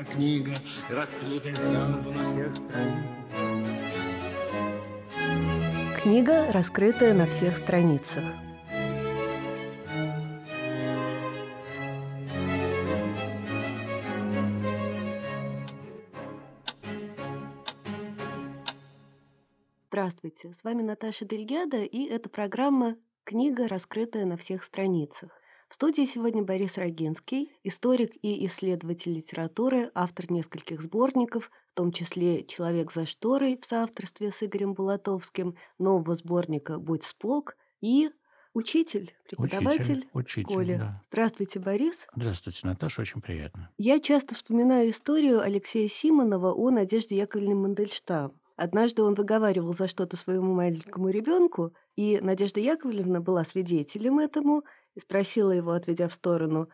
как книга, раскрытая сразу на всех страницах. Книга, раскрытая на всех страницах. Здравствуйте, с вами Наташа Дельгеда, и это программа «Книга, раскрытая на всех страницах». В студии сегодня Борис Рогинский, историк и исследователь литературы, автор нескольких сборников, в том числе «Человек за шторой» в соавторстве с Игорем Булатовским, нового сборника «Будь сполк» и учитель, преподаватель учитель, учитель. Да. Здравствуйте, Борис. Здравствуйте, Наташа, очень приятно. Я часто вспоминаю историю Алексея Симонова о Надежде Яковлевне Мандельштам. Однажды он выговаривал за что-то своему маленькому ребенку, и Надежда Яковлевна была свидетелем этому и спросила его, отведя в сторону,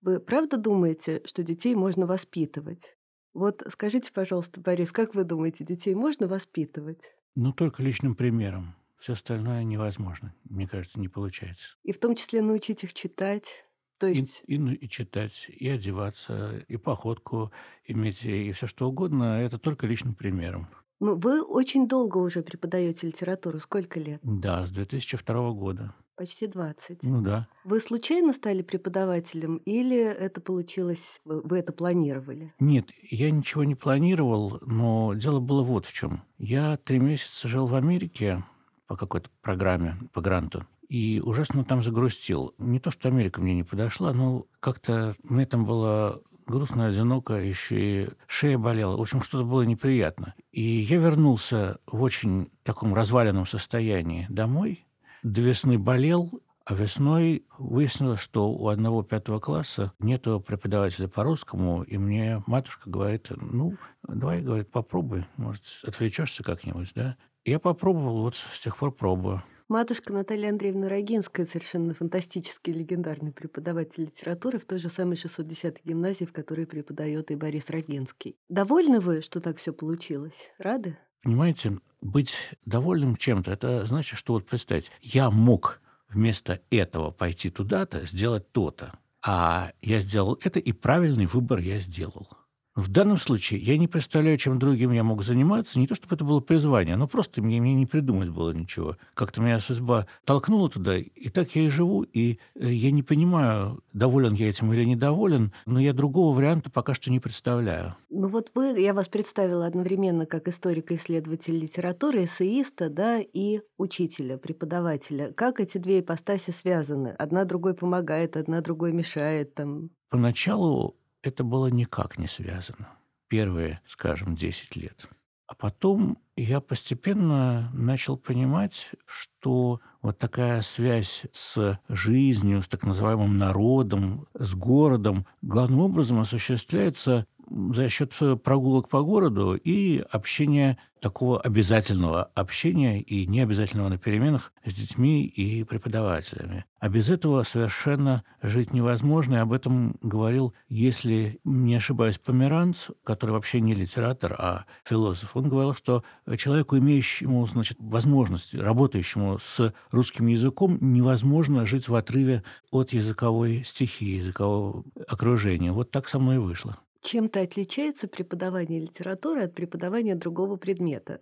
«Вы правда думаете, что детей можно воспитывать?» Вот скажите, пожалуйста, Борис, как вы думаете, детей можно воспитывать? Ну, только личным примером. Все остальное невозможно. Мне кажется, не получается. И в том числе научить их читать? То есть... И, и, ну, и читать, и одеваться, и походку иметь, и все что угодно, это только личным примером. Ну, вы очень долго уже преподаете литературу. Сколько лет? Да, с 2002 года. Почти 20. Ну да. Вы случайно стали преподавателем или это получилось, вы, это планировали? Нет, я ничего не планировал, но дело было вот в чем. Я три месяца жил в Америке по какой-то программе, по гранту, и ужасно там загрустил. Не то, что Америка мне не подошла, но как-то мне там было грустно, одиноко, еще и шея болела. В общем, что-то было неприятно. И я вернулся в очень таком разваленном состоянии домой. До весны болел, а весной выяснилось, что у одного пятого класса нету преподавателя по русскому, и мне матушка говорит, ну, давай, говорит, попробуй, может, отвлечешься как-нибудь, да? Я попробовал, вот с тех пор пробую. Матушка Наталья Андреевна Рогинская, совершенно фантастический, легендарный преподаватель литературы в той же самой 610-й гимназии, в которой преподает и Борис Рогинский. Довольны вы, что так все получилось? Рады? Понимаете, быть довольным чем-то, это значит, что вот представьте, я мог вместо этого пойти туда-то, сделать то-то. А я сделал это, и правильный выбор я сделал. В данном случае я не представляю, чем другим я мог заниматься. Не то, чтобы это было призвание, но просто мне, мне не придумать было ничего. Как-то меня судьба толкнула туда, и так я и живу. И э, я не понимаю, доволен я этим или недоволен, но я другого варианта пока что не представляю. Ну вот вы, я вас представила одновременно как историка-исследователя литературы, эссеиста, да, и учителя, преподавателя. Как эти две ипостаси связаны? Одна другой помогает, одна другой мешает. Там. Поначалу это было никак не связано. Первые, скажем, 10 лет. А потом я постепенно начал понимать, что вот такая связь с жизнью, с так называемым народом, с городом, главным образом осуществляется за счет прогулок по городу и общения такого обязательного общения и необязательного на переменах с детьми и преподавателями. А без этого совершенно жить невозможно, и об этом говорил, если не ошибаюсь, Померанц, который вообще не литератор, а философ. Он говорил, что человеку, имеющему значит, возможность, работающему с русским языком, невозможно жить в отрыве от языковой стихии, языкового окружения. Вот так со мной вышло. Чем-то отличается преподавание литературы от преподавания другого предмета?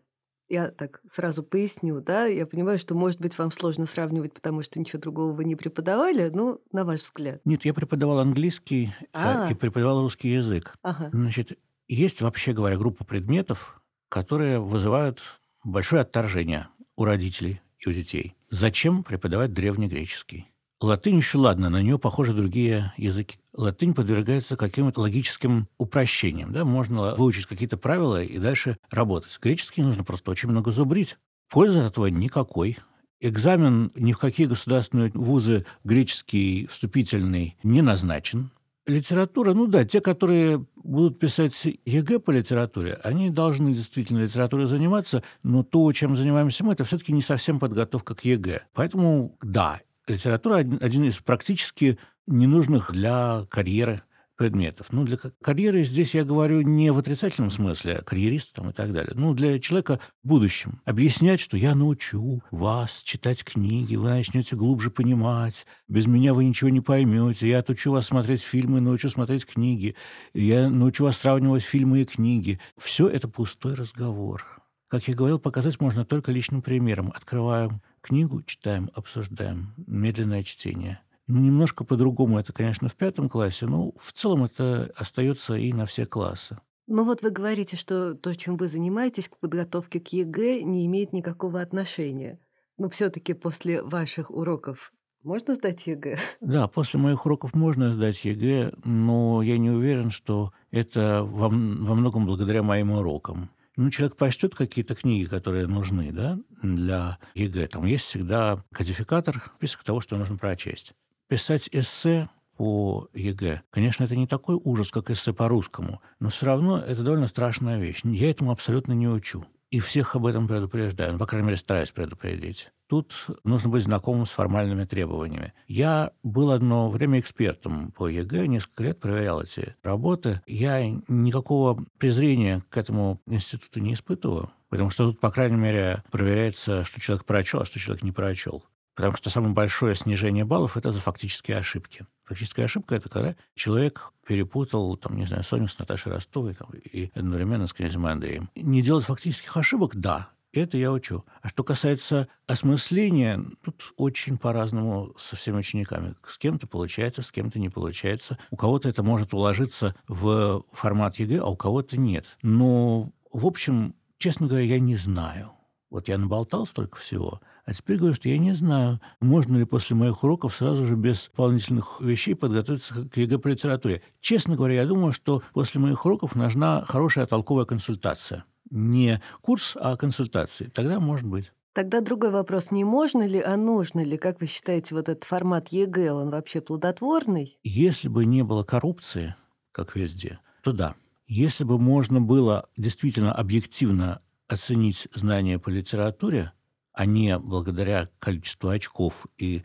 Я так сразу поясню, да, я понимаю, что, может быть, вам сложно сравнивать, потому что ничего другого вы не преподавали, но на ваш взгляд. Нет, я преподавал английский а. и преподавал русский язык. Ага. Значит, есть, вообще говоря, группа предметов, которые вызывают большое отторжение у родителей и у детей. Зачем преподавать древнегреческий? Латынь еще ладно, на нее похожи другие языки. Латынь подвергается каким-то логическим упрощениям. Да? Можно выучить какие-то правила и дальше работать. Греческий нужно просто очень много зубрить. Пользы от этого никакой. Экзамен ни в какие государственные вузы греческий вступительный не назначен. Литература, ну да, те, которые будут писать ЕГЭ по литературе, они должны действительно литературой заниматься, но то, чем занимаемся мы, это все-таки не совсем подготовка к ЕГЭ. Поэтому, да, литература один из практически ненужных для карьеры предметов. Ну, для карьеры здесь я говорю не в отрицательном смысле, а карьерист там и так далее. Ну, для человека в будущем. Объяснять, что я научу вас читать книги, вы начнете глубже понимать, без меня вы ничего не поймете, я отучу вас смотреть фильмы, научу смотреть книги, я научу вас сравнивать фильмы и книги. Все это пустой разговор. Как я говорил, показать можно только личным примером. Открываем книгу, читаем, обсуждаем. Медленное чтение – ну, немножко по-другому это, конечно, в пятом классе, но в целом это остается и на все классы. Ну вот вы говорите, что то, чем вы занимаетесь к подготовке к ЕГЭ, не имеет никакого отношения. Но все-таки после ваших уроков можно сдать ЕГЭ? Да, после моих уроков можно сдать ЕГЭ, но я не уверен, что это во, во многом благодаря моим урокам. Ну, человек прочтет какие-то книги, которые нужны да, для ЕГЭ. Там есть всегда кодификатор, список того, что нужно прочесть. Писать эссе по ЕГЭ, конечно, это не такой ужас, как эссе по русскому, но все равно это довольно страшная вещь. Я этому абсолютно не учу. И всех об этом предупреждаю, ну, по крайней мере, стараюсь предупредить. Тут нужно быть знакомым с формальными требованиями. Я был одно время экспертом по ЕГЭ, несколько лет проверял эти работы. Я никакого презрения к этому институту не испытываю, потому что тут, по крайней мере, проверяется, что человек прочел, а что человек не прочел. Потому что самое большое снижение баллов – это за фактические ошибки. Фактическая ошибка – это когда человек перепутал, там, не знаю, Соню с Наташей Ростовой там, и одновременно с князем Андреем. Не делать фактических ошибок – да, это я учу. А что касается осмысления, тут очень по-разному со всеми учениками. С кем-то получается, с кем-то не получается. У кого-то это может уложиться в формат ЕГЭ, а у кого-то нет. Но, в общем, честно говоря, я не знаю. Вот я наболтал столько всего – а теперь говорю, что я не знаю, можно ли после моих уроков сразу же без дополнительных вещей подготовиться к ЕГЭ по литературе. Честно говоря, я думаю, что после моих уроков нужна хорошая толковая консультация. Не курс, а консультации. Тогда может быть. Тогда другой вопрос. Не можно ли, а нужно ли? Как вы считаете, вот этот формат ЕГЭ, он вообще плодотворный? Если бы не было коррупции, как везде, то да. Если бы можно было действительно объективно оценить знания по литературе, а не благодаря количеству очков и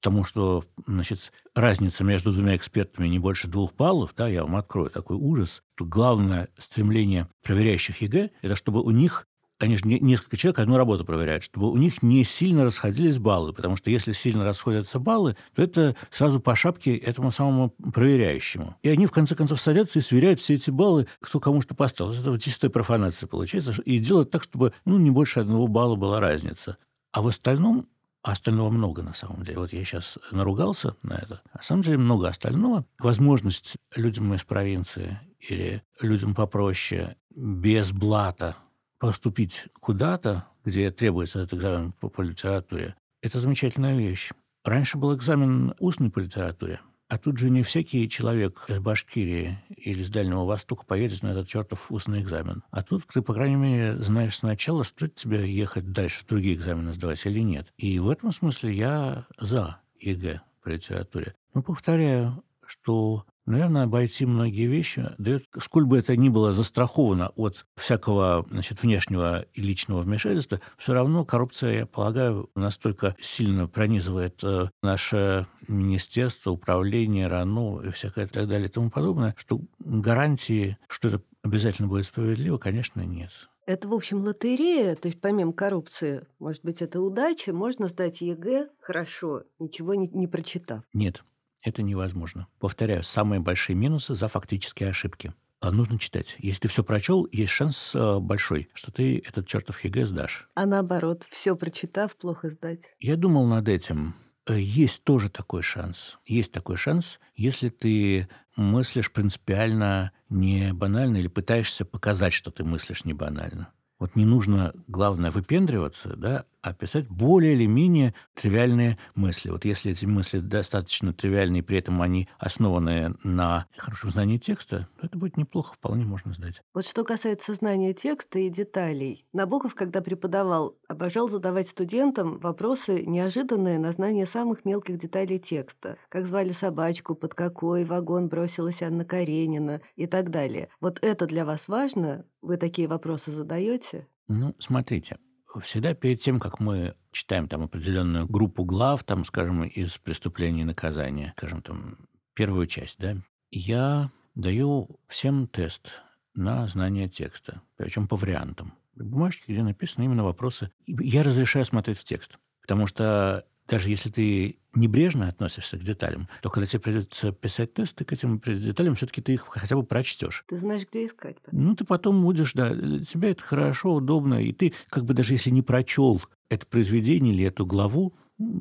тому, что значит, разница между двумя экспертами не больше двух баллов, да, я вам открою такой ужас, то главное стремление проверяющих ЕГЭ – это чтобы у них они же несколько человек одну работу проверяют, чтобы у них не сильно расходились баллы, потому что если сильно расходятся баллы, то это сразу по шапке этому самому проверяющему. И они, в конце концов, садятся и сверяют все эти баллы, кто кому что поставил. Это чистая профанация получается, и делают так, чтобы ну, не больше одного балла была разница. А в остальном а остального много на самом деле. Вот я сейчас наругался на это. На самом деле много остального. Возможность людям из провинции или людям попроще без блата поступить куда-то, где требуется этот экзамен по, по литературе, это замечательная вещь. Раньше был экзамен устный по литературе, а тут же не всякий человек из Башкирии или с Дальнего Востока поедет на этот чертов устный экзамен. А тут ты, по крайней мере, знаешь сначала, стоит тебе ехать дальше, другие экзамены сдавать или нет. И в этом смысле я за ЕГЭ по литературе. Но повторяю, что Наверное, обойти многие вещи дает, сколь бы это ни было застраховано от всякого значит, внешнего и личного вмешательства, все равно коррупция, я полагаю, настолько сильно пронизывает э, наше министерство, управление, РОНО и всякое так далее и тому подобное, что гарантии, что это обязательно будет справедливо, конечно, нет. Это, в общем, лотерея, то есть помимо коррупции, может быть, это удача, можно сдать ЕГЭ хорошо, ничего не, не прочитав. Нет, это невозможно. Повторяю, самые большие минусы за фактические ошибки. А нужно читать. Если ты все прочел, есть шанс э, большой, что ты этот чертов ЕГЭ сдашь. А наоборот, все прочитав, плохо сдать. Я думал над этим. Э, есть тоже такой шанс. Есть такой шанс, если ты мыслишь принципиально не банально или пытаешься показать, что ты мыслишь не банально. Вот не нужно, главное, выпендриваться, да, а писать более или менее тривиальные мысли. Вот если эти мысли достаточно тривиальные, при этом они основаны на хорошем знании текста, то это будет неплохо, вполне можно сдать. Вот что касается знания текста и деталей. Набоков, когда преподавал, обожал задавать студентам вопросы, неожиданные на знание самых мелких деталей текста. Как звали собачку, под какой вагон бросилась Анна Каренина и так далее. Вот это для вас важно? Вы такие вопросы задаете? Ну, смотрите, всегда перед тем, как мы читаем там определенную группу глав, там, скажем, из преступления и наказания, скажем, там, первую часть, да, я даю всем тест на знание текста, причем по вариантам. Бумажки, где написаны именно вопросы. Я разрешаю смотреть в текст, потому что даже если ты небрежно относишься к деталям, то когда тебе придется писать тест, ты к этим деталям все-таки ты их хотя бы прочтешь. Ты знаешь, где искать. Ну, ты потом будешь, да, тебя это хорошо, удобно, и ты как бы даже если не прочел это произведение или эту главу,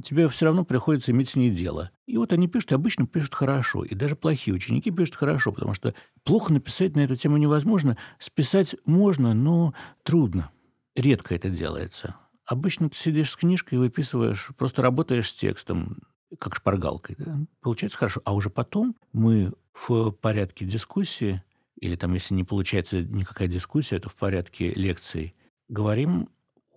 тебе все равно приходится иметь с ней дело. И вот они пишут, и обычно пишут хорошо. И даже плохие ученики пишут хорошо, потому что плохо написать на эту тему невозможно. Списать можно, но трудно. Редко это делается. Обычно ты сидишь с книжкой и выписываешь, просто работаешь с текстом, как шпаргалкой. Да? Получается хорошо. А уже потом мы в порядке дискуссии, или там, если не получается никакая дискуссия, то в порядке лекций, говорим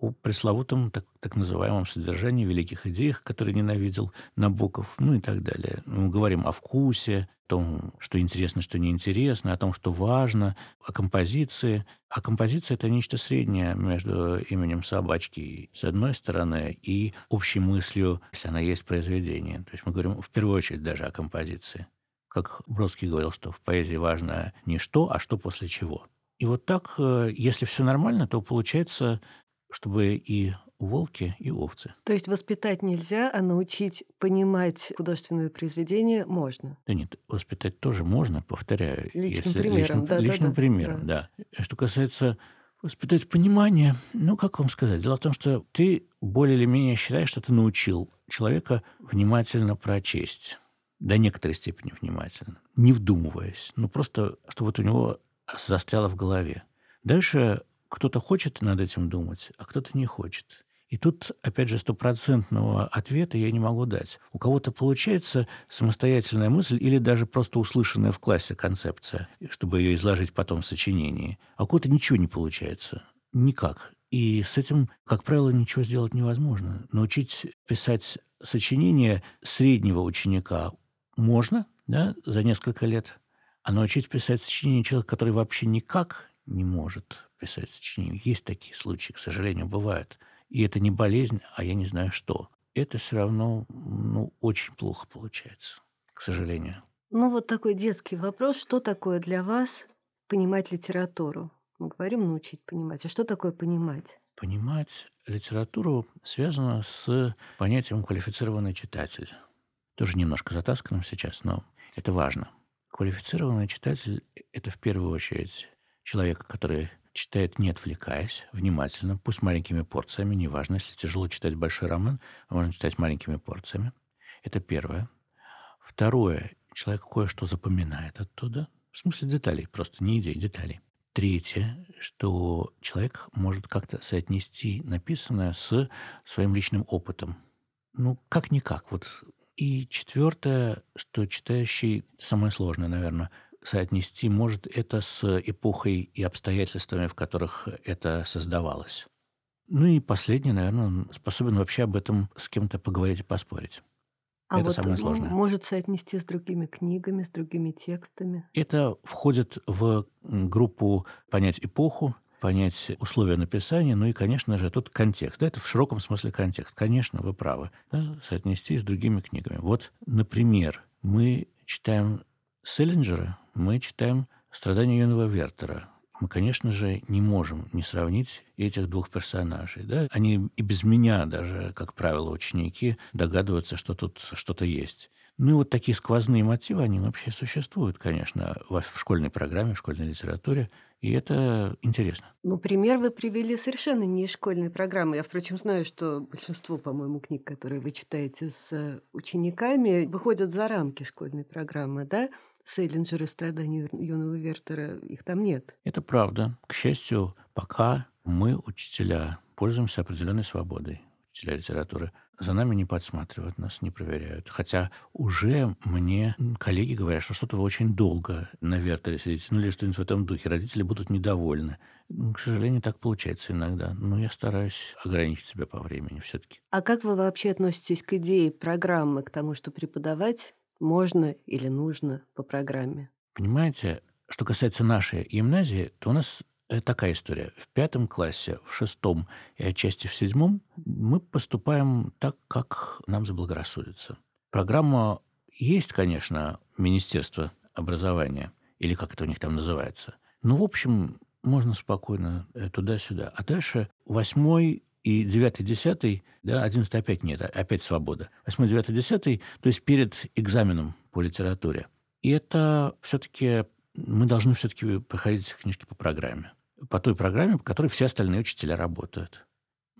о пресловутом так, так называемом содержании, великих идеях, которые ненавидел Набоков, ну и так далее. Мы говорим о вкусе, о том, что интересно, что неинтересно, о том, что важно, о композиции. А композиция — это нечто среднее между именем собачки с одной стороны и общей мыслью, если она есть произведение. То есть мы говорим в первую очередь даже о композиции. Как Бродский говорил, что в поэзии важно не что, а что после чего. И вот так, э, если все нормально, то получается чтобы и волки, и овцы. То есть воспитать нельзя, а научить понимать художественное произведение можно? Да нет, воспитать тоже можно, повторяю. Личным если, примером, личным, да. Личным да, примером, да. да. Что касается воспитать понимание, ну, как вам сказать? Дело в том, что ты более или менее считаешь, что ты научил человека внимательно прочесть. До некоторой степени внимательно. Не вдумываясь. Ну, просто, чтобы вот у него застряло в голове. Дальше кто-то хочет над этим думать, а кто-то не хочет. И тут, опять же, стопроцентного ответа я не могу дать. У кого-то получается самостоятельная мысль или даже просто услышанная в классе концепция, чтобы ее изложить потом в сочинении. А у кого-то ничего не получается. Никак. И с этим, как правило, ничего сделать невозможно. Научить писать сочинение среднего ученика можно да, за несколько лет, а научить писать сочинение человека, который вообще никак не может писать сочинение. Есть такие случаи, к сожалению, бывают. И это не болезнь, а я не знаю что. Это все равно ну, очень плохо получается, к сожалению. Ну вот такой детский вопрос. Что такое для вас понимать литературу? Мы говорим научить понимать. А что такое понимать? Понимать литературу связано с понятием квалифицированный читатель. Тоже немножко затасканным сейчас, но это важно. Квалифицированный читатель – это в первую очередь человек, который читает не отвлекаясь, внимательно, пусть маленькими порциями, неважно, если тяжело читать большой роман, можно читать маленькими порциями. Это первое. Второе, человек кое-что запоминает оттуда, в смысле деталей, просто не идей, деталей. Третье, что человек может как-то соотнести написанное с своим личным опытом. Ну, как-никак. Вот. И четвертое, что читающий, самое сложное, наверное, соотнести может это с эпохой и обстоятельствами, в которых это создавалось. Ну и последнее, наверное, он способен вообще об этом с кем-то поговорить и поспорить. А это вот самое сложное. Может соотнести с другими книгами, с другими текстами? Это входит в группу понять эпоху, понять условия написания, ну и, конечно же, тут контекст. Да, это в широком смысле контекст. Конечно, вы правы. Да, соотнести с другими книгами. Вот, например, мы читаем Селлинджера, мы читаем «Страдания юного Вертера». Мы, конечно же, не можем не сравнить этих двух персонажей. Да? Они и без меня даже, как правило, ученики догадываются, что тут что-то есть. Ну и вот такие сквозные мотивы, они вообще существуют, конечно, в школьной программе, в школьной литературе, и это интересно. Ну, пример вы привели совершенно не из школьной программы. Я, впрочем, знаю, что большинство, по-моему, книг, которые вы читаете с учениками, выходят за рамки школьной программы, да? Селлинджер и страдания юного Вертера, их там нет. Это правда. К счастью, пока мы, учителя, пользуемся определенной свободой, учителя литературы. За нами не подсматривают, нас не проверяют. Хотя уже мне коллеги говорят, что что-то вы очень долго на Вертере сидите, ну или что-нибудь в этом духе. Родители будут недовольны. К сожалению, так получается иногда. Но я стараюсь ограничить себя по времени все-таки. А как вы вообще относитесь к идее программы, к тому, что преподавать можно или нужно по программе. Понимаете, что касается нашей гимназии, то у нас э, такая история. В пятом классе, в шестом и отчасти в седьмом мы поступаем так, как нам заблагорассудится. Программа есть, конечно, Министерство образования, или как это у них там называется. Ну, в общем, можно спокойно э, туда-сюда. А дальше восьмой и девятый, десятый, да, одиннадцатый опять нет, а опять свобода. Восьмой, девятый, десятый, то есть перед экзаменом по литературе. И это все-таки мы должны все-таки проходить книжки по программе. По той программе, по которой все остальные учителя работают.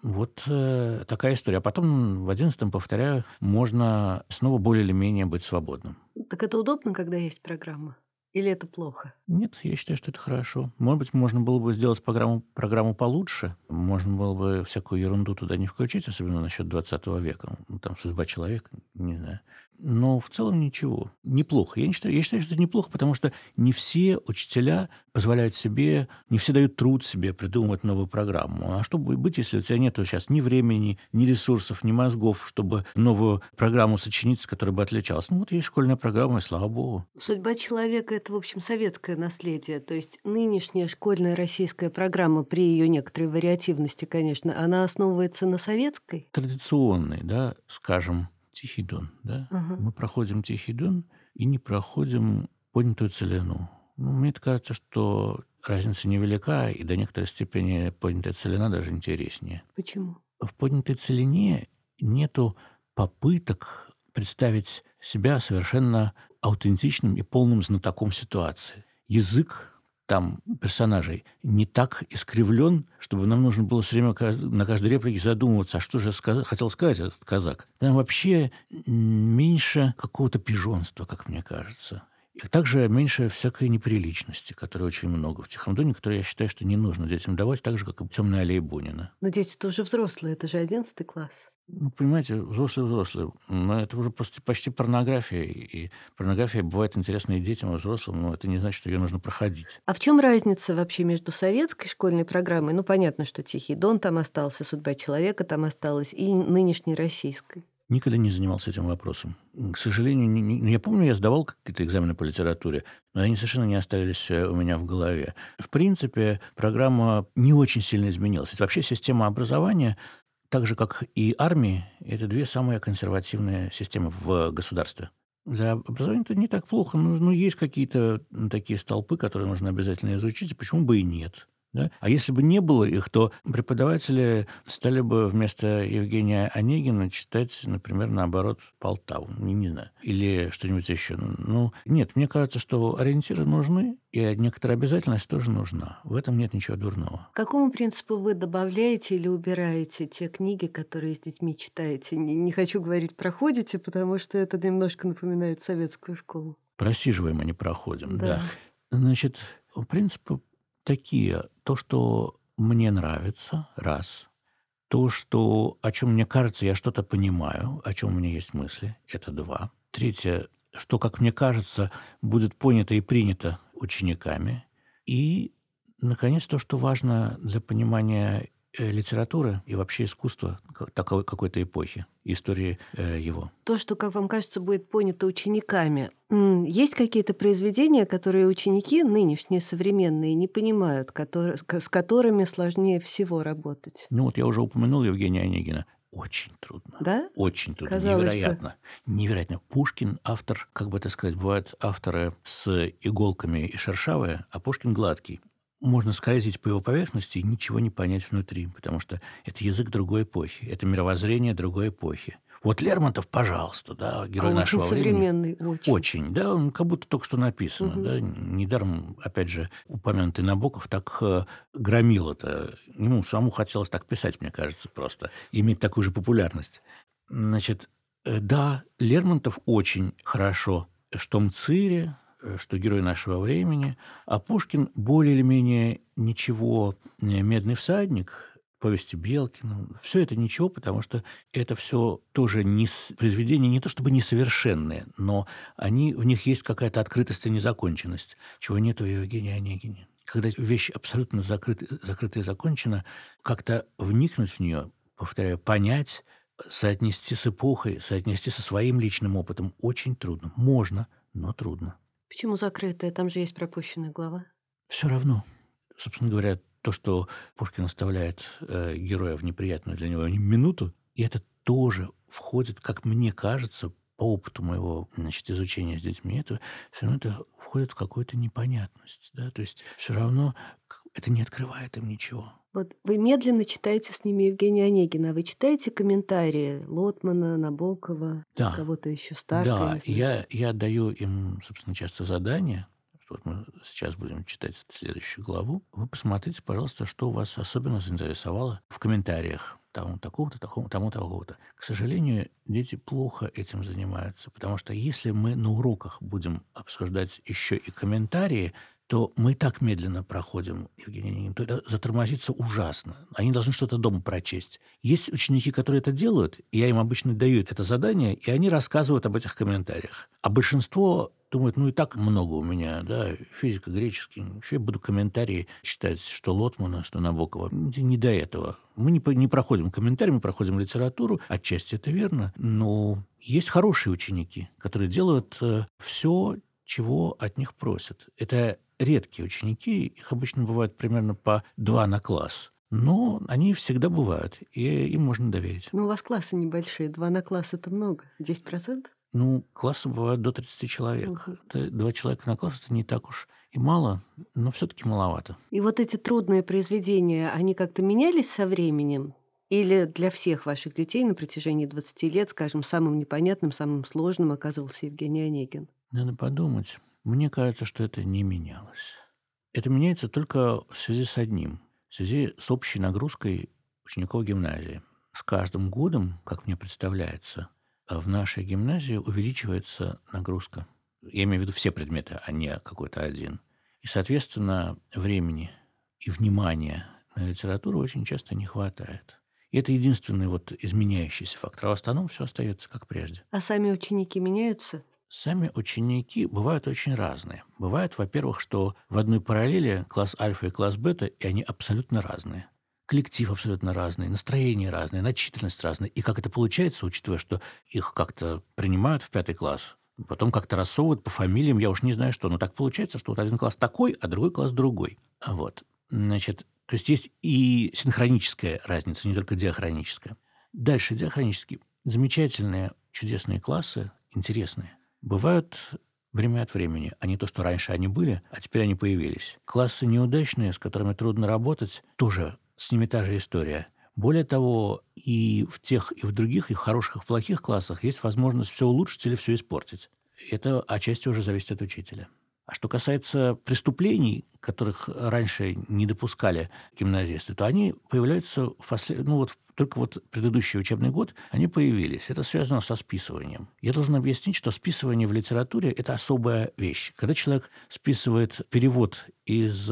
Вот э, такая история. А потом в одиннадцатом, повторяю, можно снова более или менее быть свободным. Так это удобно, когда есть программа? Или это плохо? Нет, я считаю, что это хорошо. Может быть, можно было бы сделать программу, программу получше. Можно было бы всякую ерунду туда не включить, особенно насчет 20 века. Ну, там судьба человека, не знаю. Но в целом ничего. Неплохо. Я, не считаю, я считаю, что это неплохо, потому что не все учителя позволяют себе, не все дают труд себе придумывать новую программу. А что будет быть, если у тебя нет сейчас ни времени, ни ресурсов, ни мозгов, чтобы новую программу сочинить, с которой бы отличалась? Ну вот есть школьная программа, и слава богу. Судьба человека – это, в общем, советское наследие. То есть нынешняя школьная российская программа, при ее некоторой вариативности, конечно, она основывается на советской? Традиционной, да, скажем, Тихий Дон, да? Ага. Мы проходим Тихий Дон и не проходим поднятую целину. Ну, мне кажется, что разница невелика, и до некоторой степени поднятая целина даже интереснее. Почему? В поднятой целине нету попыток представить себя совершенно аутентичным и полным знатоком ситуации. Язык там персонажей не так искривлен, чтобы нам нужно было все время на каждой реплике задумываться, а что же сказ... хотел сказать этот казак. Там вообще меньше какого-то пижонства, как мне кажется. И также меньше всякой неприличности, которой очень много в Тихом Доне, которую я считаю, что не нужно детям давать, так же, как и темная аллея Бунина. Но дети-то уже взрослые, это же одиннадцатый класс. Ну, понимаете, взрослые-взрослые. Но это уже просто почти порнография. И порнография бывает интересна и детям, и взрослым, но это не значит, что ее нужно проходить. А в чем разница вообще между советской школьной программой, ну, понятно, что «Тихий дон» там остался, «Судьба человека» там осталась, и нынешней российской? Никогда не занимался этим вопросом. К сожалению, не, не, я помню, я сдавал какие-то экзамены по литературе, но они совершенно не остались э, у меня в голове. В принципе, программа не очень сильно изменилась. Это вообще система образования так же, как и армии, это две самые консервативные системы в государстве. Для образования это не так плохо, но, но есть какие-то такие столпы, которые нужно обязательно изучить, почему бы и нет. Да? А если бы не было их, то преподаватели стали бы вместо Евгения Онегина читать, например, наоборот, Полтаву. Не, не знаю. Или что-нибудь еще. Ну, нет, мне кажется, что ориентиры нужны, и некоторая обязательность тоже нужна. В этом нет ничего дурного. К какому принципу вы добавляете или убираете те книги, которые с детьми читаете? Не, не хочу говорить проходите, потому что это немножко напоминает советскую школу. Просиживаем, а не проходим, да. Да. Значит, принципы такие. То, что мне нравится, раз. То, что, о чем мне кажется, я что-то понимаю, о чем у меня есть мысли, это два. Третье, что, как мне кажется, будет понято и принято учениками. И, наконец, то, что важно для понимания Э, литературы и вообще искусства такой какой-то эпохи, истории э, его. То, что, как вам кажется, будет понято учениками. Есть какие-то произведения, которые ученики, нынешние современные, не понимают, которые, с которыми сложнее всего работать? Ну вот я уже упомянул Евгения Онегина. Очень трудно. Да? Очень трудно. Казалось Невероятно. Бы. Невероятно. Пушкин автор, как бы это сказать, бывают авторы с иголками и шершавые, а Пушкин гладкий можно скользить по его поверхности и ничего не понять внутри, потому что это язык другой эпохи, это мировоззрение другой эпохи. Вот Лермонтов, пожалуйста, да, герой а нашего очень времени. современный, очень. Очень, да, он как будто только что написано, Угу. да. Недаром, опять же, упомянутый Набоков так э, громил это. Ему самому хотелось так писать, мне кажется, просто. Иметь такую же популярность. Значит, э, да, Лермонтов очень хорошо что Мцире, Э, что герой нашего времени, а Пушкин более или менее ничего, э, «Медный всадник», повести Белкина. Все это ничего, потому что это все тоже не, произведения не то чтобы несовершенные, но они, в них есть какая-то открытость и незаконченность, чего нет у Евгения Онегина. Когда вещь абсолютно закрыта, закрыта и закончена, как-то вникнуть в нее, повторяю, понять, соотнести с эпохой, соотнести со своим личным опытом очень трудно. Можно, но трудно. Почему закрытая? Там же есть пропущенная глава. Все равно. Собственно говоря, то, что Пушкин оставляет э, героя в неприятную для него минуту, и это тоже входит, как мне кажется, по опыту моего значит, изучения с детьми, это все равно это входит в какую-то непонятность. Да? То есть все равно это не открывает им ничего. Вот вы медленно читаете с ними Евгения Онегина. Вы читаете комментарии Лотмана, Набокова, да. кого-то еще Старка? Да, я, я даю им, собственно, часто задания. Вот мы сейчас будем читать следующую главу. Вы посмотрите, пожалуйста, что вас особенно заинтересовало в комментариях тому такого-то, такому, тому такого-то. К сожалению, дети плохо этим занимаются, потому что если мы на уроках будем обсуждать еще и комментарии, то мы так медленно проходим, Евгений то это затормозится ужасно. Они должны что-то дома прочесть. Есть ученики, которые это делают, и я им обычно даю это задание, и они рассказывают об этих комментариях. А большинство думает, ну и так много у меня, да, физика, греческий. Еще я буду комментарии читать, что Лотмана, что Набокова. Не до этого. Мы не, не проходим комментарии, мы проходим литературу. Отчасти это верно. Но есть хорошие ученики, которые делают э, все, чего от них просят. Это редкие ученики, их обычно бывает примерно по два на класс. Но они всегда бывают, и им можно доверить. Ну, у вас классы небольшие, два на класс – это много, 10%? Ну, классы бывают до 30 человек. Угу. Два человека на класс – это не так уж и мало, но все-таки маловато. И вот эти трудные произведения, они как-то менялись со временем? Или для всех ваших детей на протяжении 20 лет, скажем, самым непонятным, самым сложным оказывался Евгений Онегин? Надо подумать. Мне кажется, что это не менялось. Это меняется только в связи с одним. В связи с общей нагрузкой учеников гимназии. С каждым годом, как мне представляется, в нашей гимназии увеличивается нагрузка. Я имею в виду все предметы, а не какой-то один. И, соответственно, времени и внимания на литературу очень часто не хватает. И это единственный вот изменяющийся фактор. А в остальном все остается как прежде. А сами ученики меняются? Сами ученики бывают очень разные. Бывает, во-первых, что в одной параллели класс альфа и класс бета, и они абсолютно разные коллектив абсолютно разный, настроение разное, начитанность разная. И как это получается, учитывая, что их как-то принимают в пятый класс, потом как-то рассовывают по фамилиям, я уж не знаю что. Но так получается, что вот один класс такой, а другой класс другой. Вот. Значит, то есть есть и синхроническая разница, не только диахроническая. Дальше диахронические. Замечательные, чудесные классы, интересные. Бывают время от времени, а не то, что раньше они были, а теперь они появились. Классы неудачные, с которыми трудно работать, тоже с ними та же история. Более того, и в тех, и в других, и в хороших, и плохих классах есть возможность все улучшить или все испортить. Это отчасти уже зависит от учителя. А что касается преступлений, которых раньше не допускали гимназисты, то они появляются в послед... ну, вот только вот предыдущий учебный год они появились. Это связано со списыванием. Я должен объяснить, что списывание в литературе – это особая вещь. Когда человек списывает перевод из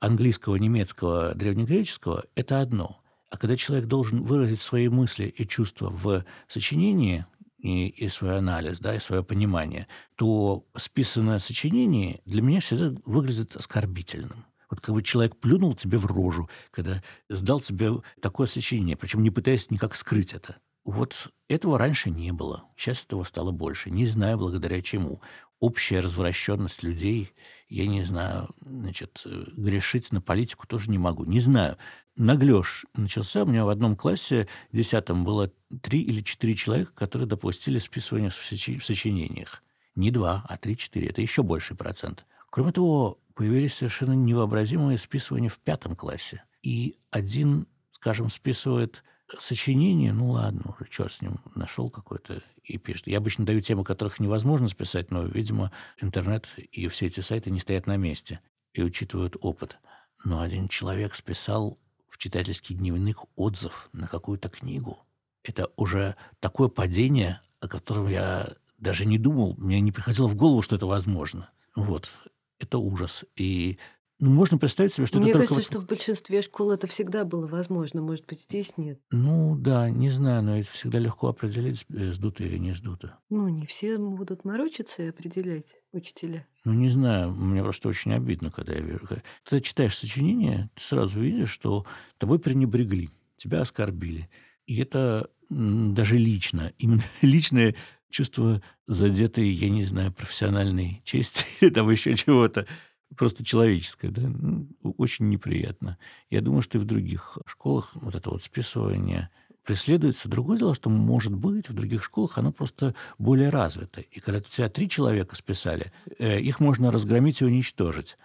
английского, немецкого, древнегреческого, это одно. А когда человек должен выразить свои мысли и чувства в сочинении, и, и свой анализ, да, и свое понимание, то списанное сочинение для меня всегда выглядит оскорбительным. Вот как бы человек плюнул тебе в рожу, когда сдал тебе такое сочинение, причем не пытаясь никак скрыть это. Вот этого раньше не было. Сейчас этого стало больше. Не знаю, благодаря чему. Общая развращенность людей, я не знаю, значит, грешить на политику тоже не могу. Не знаю наглеж начался. У меня в одном классе, в десятом, было три или четыре человека, которые допустили списывание в сочинениях. Не два, а три-четыре. Это еще больший процент. Кроме того, появились совершенно невообразимые списывания в пятом классе. И один, скажем, списывает сочинение, ну ладно, черт с ним, нашел какой-то и пишет. Я обычно даю темы, которых невозможно списать, но, видимо, интернет и все эти сайты не стоят на месте и учитывают опыт. Но один человек списал в читательский дневник отзыв на какую-то книгу. Это уже такое падение, о котором я даже не думал, мне не приходило в голову, что это возможно. Вот. Это ужас. И ну, можно представить себе, что Мне это кажется, только... что в большинстве школ это всегда было возможно. Может быть, здесь нет. Ну, да, не знаю, но это всегда легко определить, э, сдуто или не сдуто. Ну, не все будут морочиться и определять, учителя. Ну, не знаю, мне просто очень обидно, когда я вижу. Когда читаешь сочинение, ты сразу видишь, что тобой пренебрегли, тебя оскорбили. И это даже лично, именно личное чувство задетой, я не знаю, профессиональной чести или там еще чего-то просто человеческое, да, очень неприятно. Я думаю, что и в других школах вот это вот списывание преследуется. Другое дело, что, может быть, в других школах оно просто более развито. И когда у тебя три человека списали, э, их можно разгромить и уничтожить.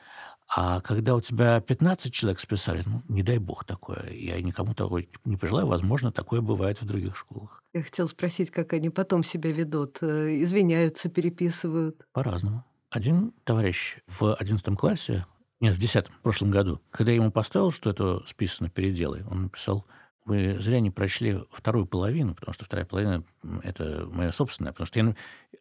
А когда у тебя 15 человек списали, ну, не дай бог такое. Я никому такое не пожелаю. Возможно, такое бывает в других школах. Я хотела спросить, как они потом себя ведут. Э, извиняются, переписывают. По-разному. Один товарищ в 11 классе, нет, в 10 в прошлом году, когда я ему поставил, что это списано «переделай», он написал, вы зря не прочли вторую половину, потому что вторая половина – это моя собственная. Потому что я,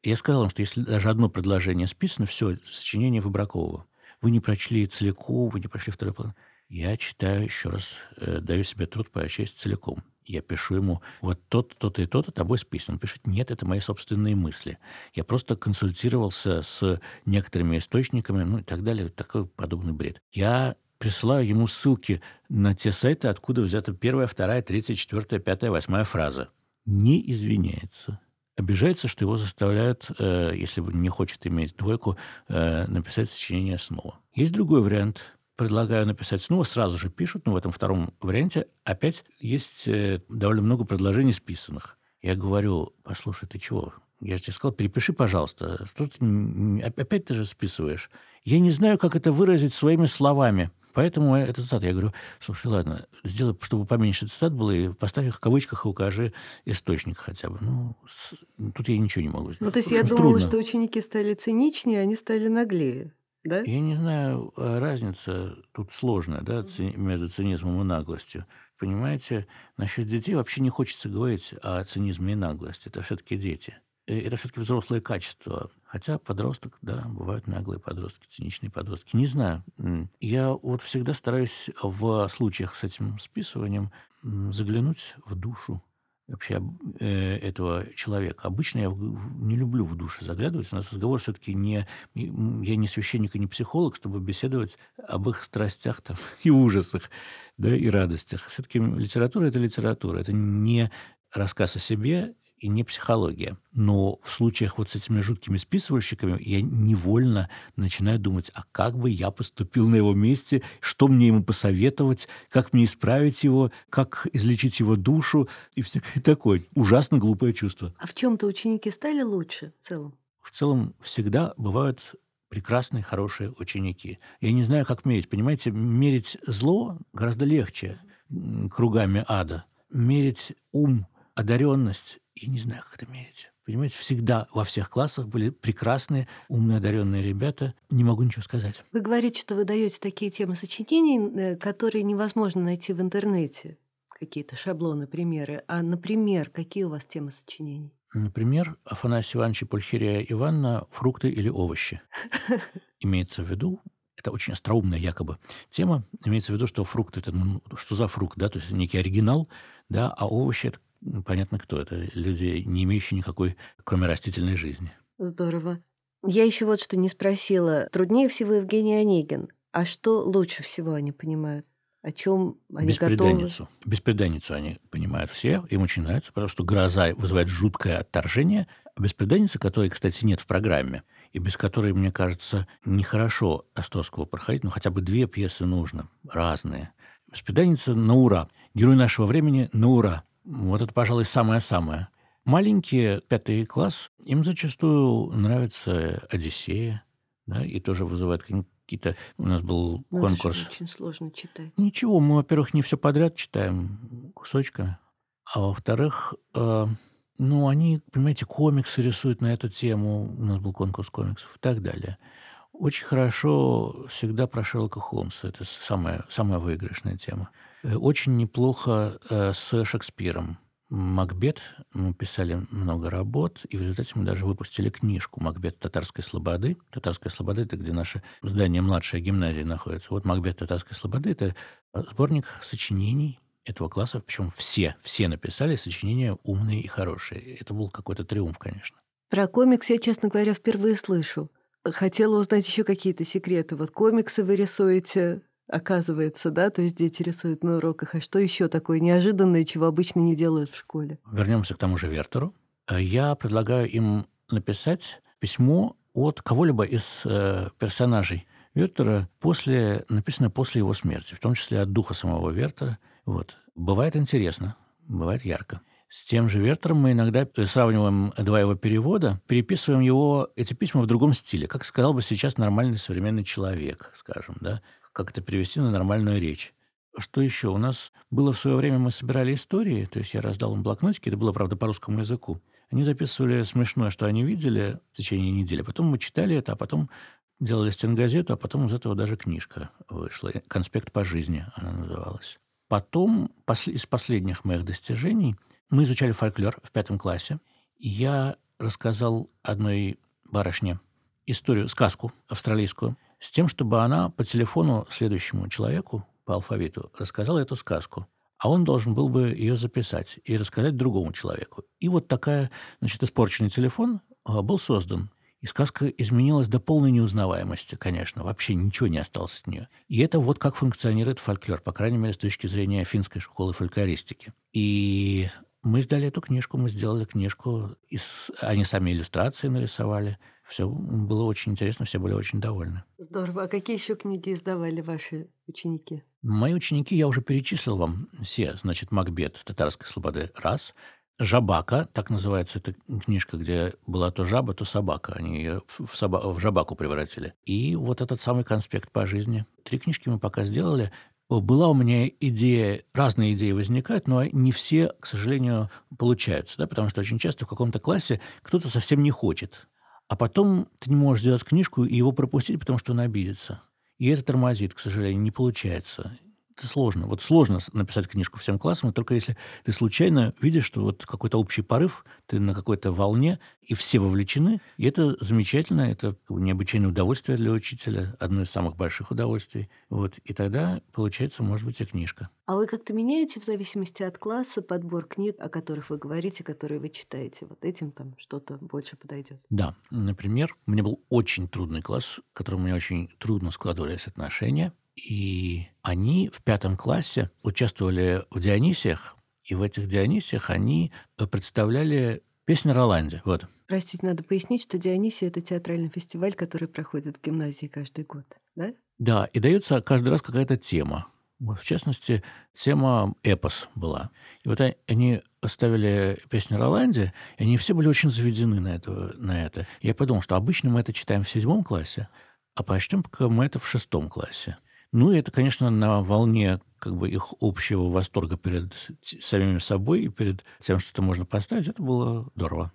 я сказал им, что если даже одно предложение списано, все, сочинение Выбракова вы не прочли целиком, вы не прочли второй план. Я читаю еще раз, э, даю себе труд прочесть целиком. Я пишу ему, вот тот, то-то и то-то тобой списан. Он пишет, нет, это мои собственные мысли. Я просто консультировался с некоторыми источниками, ну и так далее. Такой подобный бред. Я присылаю ему ссылки на те сайты, откуда взята первая, вторая, третья, четвертая, пятая, восьмая фраза. Не извиняется обижается, что его заставляют, э, если не хочет иметь двойку, э, написать сочинение снова. Есть другой вариант. Предлагаю написать снова, сразу же пишут, но в этом втором варианте опять есть э, довольно много предложений списанных. Я говорю, послушай, ты чего? Я же тебе сказал, перепиши, пожалуйста. Ты, опять ты же списываешь. Я не знаю, как это выразить своими словами. Поэтому это цитат. Я говорю, слушай, ладно, сделай, чтобы поменьше цитат было, и поставь их в кавычках и укажи источник хотя бы. Ну, с, тут я ничего не могу сделать. Ну, то есть я думала, трудно. что ученики стали циничнее, они стали наглее. Да? Я не знаю, а разница тут сложная, да, между цинизмом и наглостью. Понимаете, насчет детей вообще не хочется говорить о цинизме и наглости. Это все-таки дети. Э, это все-таки взрослые качества. Хотя подросток, да, бывают наглые подростки, циничные подростки. Не знаю. Я вот всегда стараюсь в случаях с этим списыванием заглянуть в душу вообще э, этого человека. Обычно я не люблю в душе заглядывать. У нас разговор все-таки не... Я не священник и не психолог, чтобы беседовать об их страстях там, и ужасах, да, и радостях. Все-таки литература – это литература. Это не рассказ о себе, и не психология. Но в случаях вот с этими жуткими списывальщиками я невольно начинаю думать, а как бы я поступил на его месте, что мне ему посоветовать, как мне исправить его, как излечить его душу и всякое такое. Ужасно глупое чувство. А в чем-то ученики стали лучше в целом? В целом всегда бывают прекрасные, хорошие ученики. Я не знаю, как мерить. Понимаете, мерить зло гораздо легче кругами ада. Мерить ум, одаренность я не знаю, как это мерить. Понимаете, всегда во всех классах были прекрасные, умные, одаренные ребята. Не могу ничего сказать. Вы говорите, что вы даете такие темы сочинений, э, которые невозможно найти в интернете. Какие-то шаблоны, примеры. А, например, какие у вас темы сочинений? Например, Афанасий Иванович и Пульхерия Ивановна «Фрукты или овощи». Имеется в виду, это очень остроумная якобы тема, имеется в виду, что фрукт – это ну, что за фрукт, да, то есть некий оригинал, да, а овощи – это понятно кто это. Люди, не имеющие никакой, кроме растительной жизни. Здорово. Я еще вот что не спросила. Труднее всего Евгений Онегин. А что лучше всего они понимают? О чем они Беспреданницу. готовы? Беспреданницу они понимают все. Им очень нравится, потому что гроза вызывает жуткое отторжение. А беспреданница, которой, кстати, нет в программе, и без которой, мне кажется, нехорошо Островского проходить, но хотя бы две пьесы нужно, разные. Беспреданница на ура. Герой нашего времени на ура. Вот это, пожалуй, самое-самое. Маленькие, пятый класс, им зачастую нравится «Одиссея», да, и тоже вызывает какие-то... У нас был ну, конкурс. Это очень сложно читать. Ничего, мы, во-первых, не все подряд читаем кусочками, а во-вторых, э, ну, они, понимаете, комиксы рисуют на эту тему, у нас был конкурс комиксов и так далее. Очень хорошо всегда про Шерлока Холмса, это самая, самая выигрышная тема. Э, очень неплохо э, с Шекспиром. Макбет, мы писали много работ, и в результате мы даже выпустили книжку «Макбет татарской слободы». Татарская слобода – это где наше здание младшей гимназии находится. Вот «Макбет татарской слободы» – это сборник сочинений этого класса, причем все, все написали сочинения умные и хорошие. Это был какой-то триумф, конечно. Про комикс я, честно говоря, впервые слышу. Хотела узнать еще какие-то секреты. Вот комиксы вы рисуете, оказывается, да? То есть дети рисуют на уроках. А что еще такое неожиданное, чего обычно не делают в школе? Вернемся к тому же Вертеру. Э, я предлагаю им написать письмо от кого-либо из э, персонажей Вертера, после, написанное после его смерти, в том числе от духа самого Вертера. Вот. Бывает интересно. бывает ярко. С тем же Вертером мы иногда сравниваем два его перевода, переписываем его, эти письма в другом стиле, как сказал бы сейчас нормальный современный человек, скажем, да, как это перевести на нормальную речь. Что еще? У нас было в свое время, мы собирали истории, то есть я раздал им блокнотики, это было, правда, по русскому языку. Они записывали смешное, что они видели в течение недели. Потом мы читали это, а потом делали стенгазету, а потом из этого даже книжка вышла. «Конспект по жизни» она называлась. Потом, из последних моих достижений, мы изучали фольклор в пятом классе. Я рассказал одной барышне историю, сказку австралийскую, с тем, чтобы она по телефону следующему человеку по алфавиту рассказала эту сказку. А он должен был бы ее записать и рассказать другому человеку. И вот такая, значит, испорченный телефон а, был создан. И сказка изменилась до полной неузнаваемости, конечно. Вообще ничего не осталось от нее. И это вот как функционирует фольклор, по крайней мере, с точки зрения финской школы фольклористики. И мы сдали эту книжку, мы сделали книжку, из... они сами иллюстрации нарисовали. Все было очень интересно, все были очень довольны. Здорово. А какие еще книги издавали ваши ученики? Мои ученики, я уже перечислил вам все. Значит, «Макбет» татарской слободы – раз. «Жабака», так называется эта книжка, где была то жаба, то собака. Они ее в, соба- в жабаку превратили. И вот этот самый конспект по жизни. Три книжки мы пока сделали. Была у меня идея, разные идеи возникают, но не все, к сожалению, получаются, да, потому что очень часто в каком-то классе кто-то совсем не хочет. А потом ты не можешь сделать книжку и его пропустить, потому что он обидится. И это тормозит, к сожалению, не получается это сложно. Вот сложно написать книжку всем классам, только если ты случайно видишь, что вот какой-то общий порыв, ты на какой-то волне, и все вовлечены. И это замечательно, это необычайное удовольствие для учителя, одно из самых больших удовольствий. Вот. И тогда получается, может быть, и книжка. А вы как-то меняете в зависимости от класса подбор книг, о которых вы говорите, которые вы читаете? Вот этим там что-то больше подойдет? Да. Например, у меня был очень трудный класс, в котором у меня очень трудно складывались отношения. И они в пятом классе участвовали в Дионисиях, и в этих Дионисиях они э, представляли песню Роланде. Вот. Простите, надо пояснить, что Дионисия – это театральный фестиваль, который проходит в гимназии каждый год, да? Да, и дается каждый раз какая-то тема. В частности, тема эпос была. И вот они ставили песню Роланде, и они все были очень заведены на это. На это. Я подумал, что обычно мы это читаем в седьмом классе, а почтем пока мы это в шестом классе. Ну, это, конечно, на волне как бы их общего восторга перед самими собой и перед тем, что это можно поставить, это было здорово.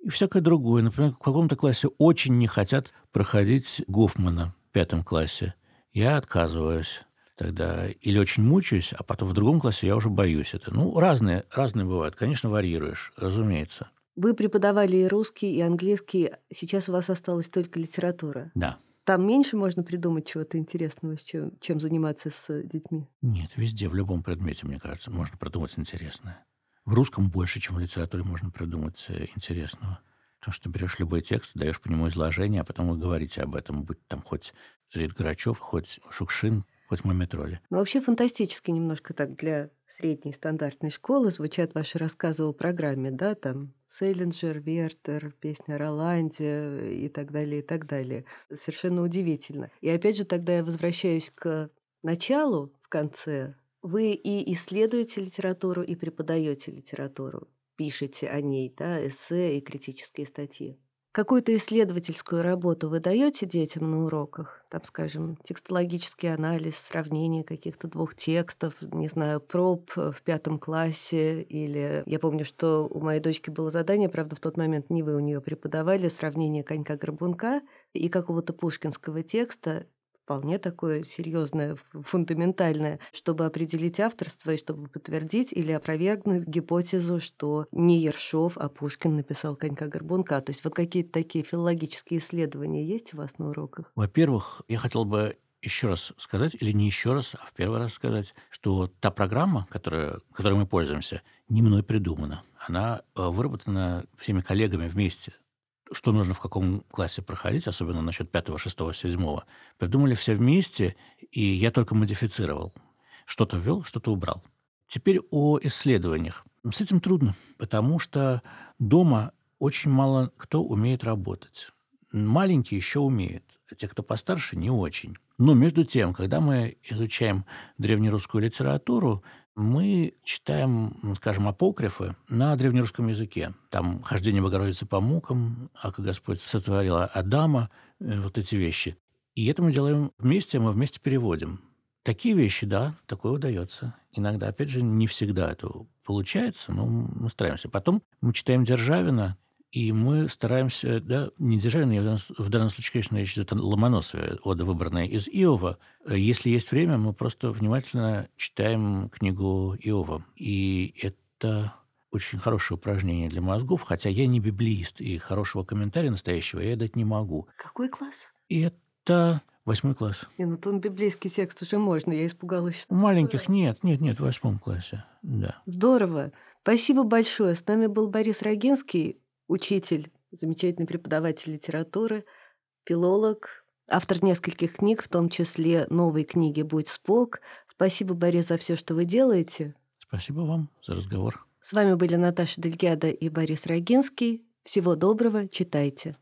И всякое другое. Например, в каком-то классе очень не хотят проходить Гофмана в пятом классе. Я отказываюсь тогда. Или очень мучаюсь, а потом в другом классе я уже боюсь это. Ну, разные, разные бывают. Конечно, варьируешь, разумеется. Вы преподавали и русский, и английский. Сейчас у вас осталась только литература. Да. Там меньше можно придумать чего-то интересного, чем, чем заниматься с детьми? Нет, везде, в любом предмете, мне кажется, можно придумать интересное. В русском больше, чем в литературе можно придумать э, интересного. Потому что берешь любой текст, даешь по нему изложение, а потом вы говорите об этом, будь там хоть Рид Грачев, хоть Шукшин, хоть Мумитроли. Ну, вообще фантастически немножко так для средней стандартной школы звучат ваши рассказы о программе, да, там Селлинджер, Вертер, песня Роланде и так далее, и так далее. Совершенно удивительно. И опять же, тогда я возвращаюсь к началу, в конце. Вы и исследуете литературу, и преподаете литературу, пишете о ней, да, эссе и критические статьи. Какую-то исследовательскую работу вы даете детям на уроках? Там, скажем, текстологический анализ, сравнение каких-то двух текстов, не знаю, проб в пятом классе или... Я помню, что у моей дочки было задание, правда, в тот момент не вы у нее преподавали, сравнение конька-горбунка и какого-то пушкинского текста вполне такое серьезное, фундаментальное, чтобы определить авторство и чтобы подтвердить или опровергнуть гипотезу, что не Ершов, а Пушкин написал «Конька-горбунка». То есть вот какие-то такие филологические исследования есть у вас на уроках? Во-первых, я хотел бы еще раз сказать, или не еще раз, а в первый раз сказать, что та программа, которая, которой мы пользуемся, не мной придумана. Она э, выработана всеми коллегами вместе что нужно в каком классе проходить, особенно насчет пятого, шестого, седьмого, придумали все вместе, и я только модифицировал. Что-то ввел, что-то убрал. Теперь о исследованиях. С этим трудно, потому что дома очень мало кто умеет работать. Маленькие еще умеют, а те, кто постарше, не очень. Но между тем, когда мы изучаем древнерусскую литературу, Мы читаем, ну, скажем, апокрифы на древнерусском языке. Там «Хождение Богородицы по мукам», «Ака Господь сотворил Адама», э, вот эти вещи. И это мы делаем вместе, мы вместе переводим. Такие вещи, да, такое удается. Иногда, опять же, не всегда это получается, но мы стараемся. Потом мы читаем Державина, и мы стараемся, да, не Державина, я в данном случае, конечно, речь идет о Ломоносове, ода, выбранная из Иова. Если есть время, мы просто внимательно читаем книгу Иова. И это очень хорошее упражнение для мозгов, хотя я не библиист, и хорошего комментария настоящего я дать не могу. Какой класс? И это Восьмой класс. Не, ну там библейский текст уже можно, я испугалась. Что У маленьких нет, нет, нет, в восьмом классе, да. Здорово. Спасибо большое. С нами был Борис Рогинский, учитель, замечательный преподаватель литературы, филолог, автор нескольких книг, в том числе новой книги «Будь спок». Спасибо, Борис, за все, что вы делаете. Спасибо вам за разговор. С вами были Наташа Дельгяда и Борис Рогинский. Всего доброго, читайте.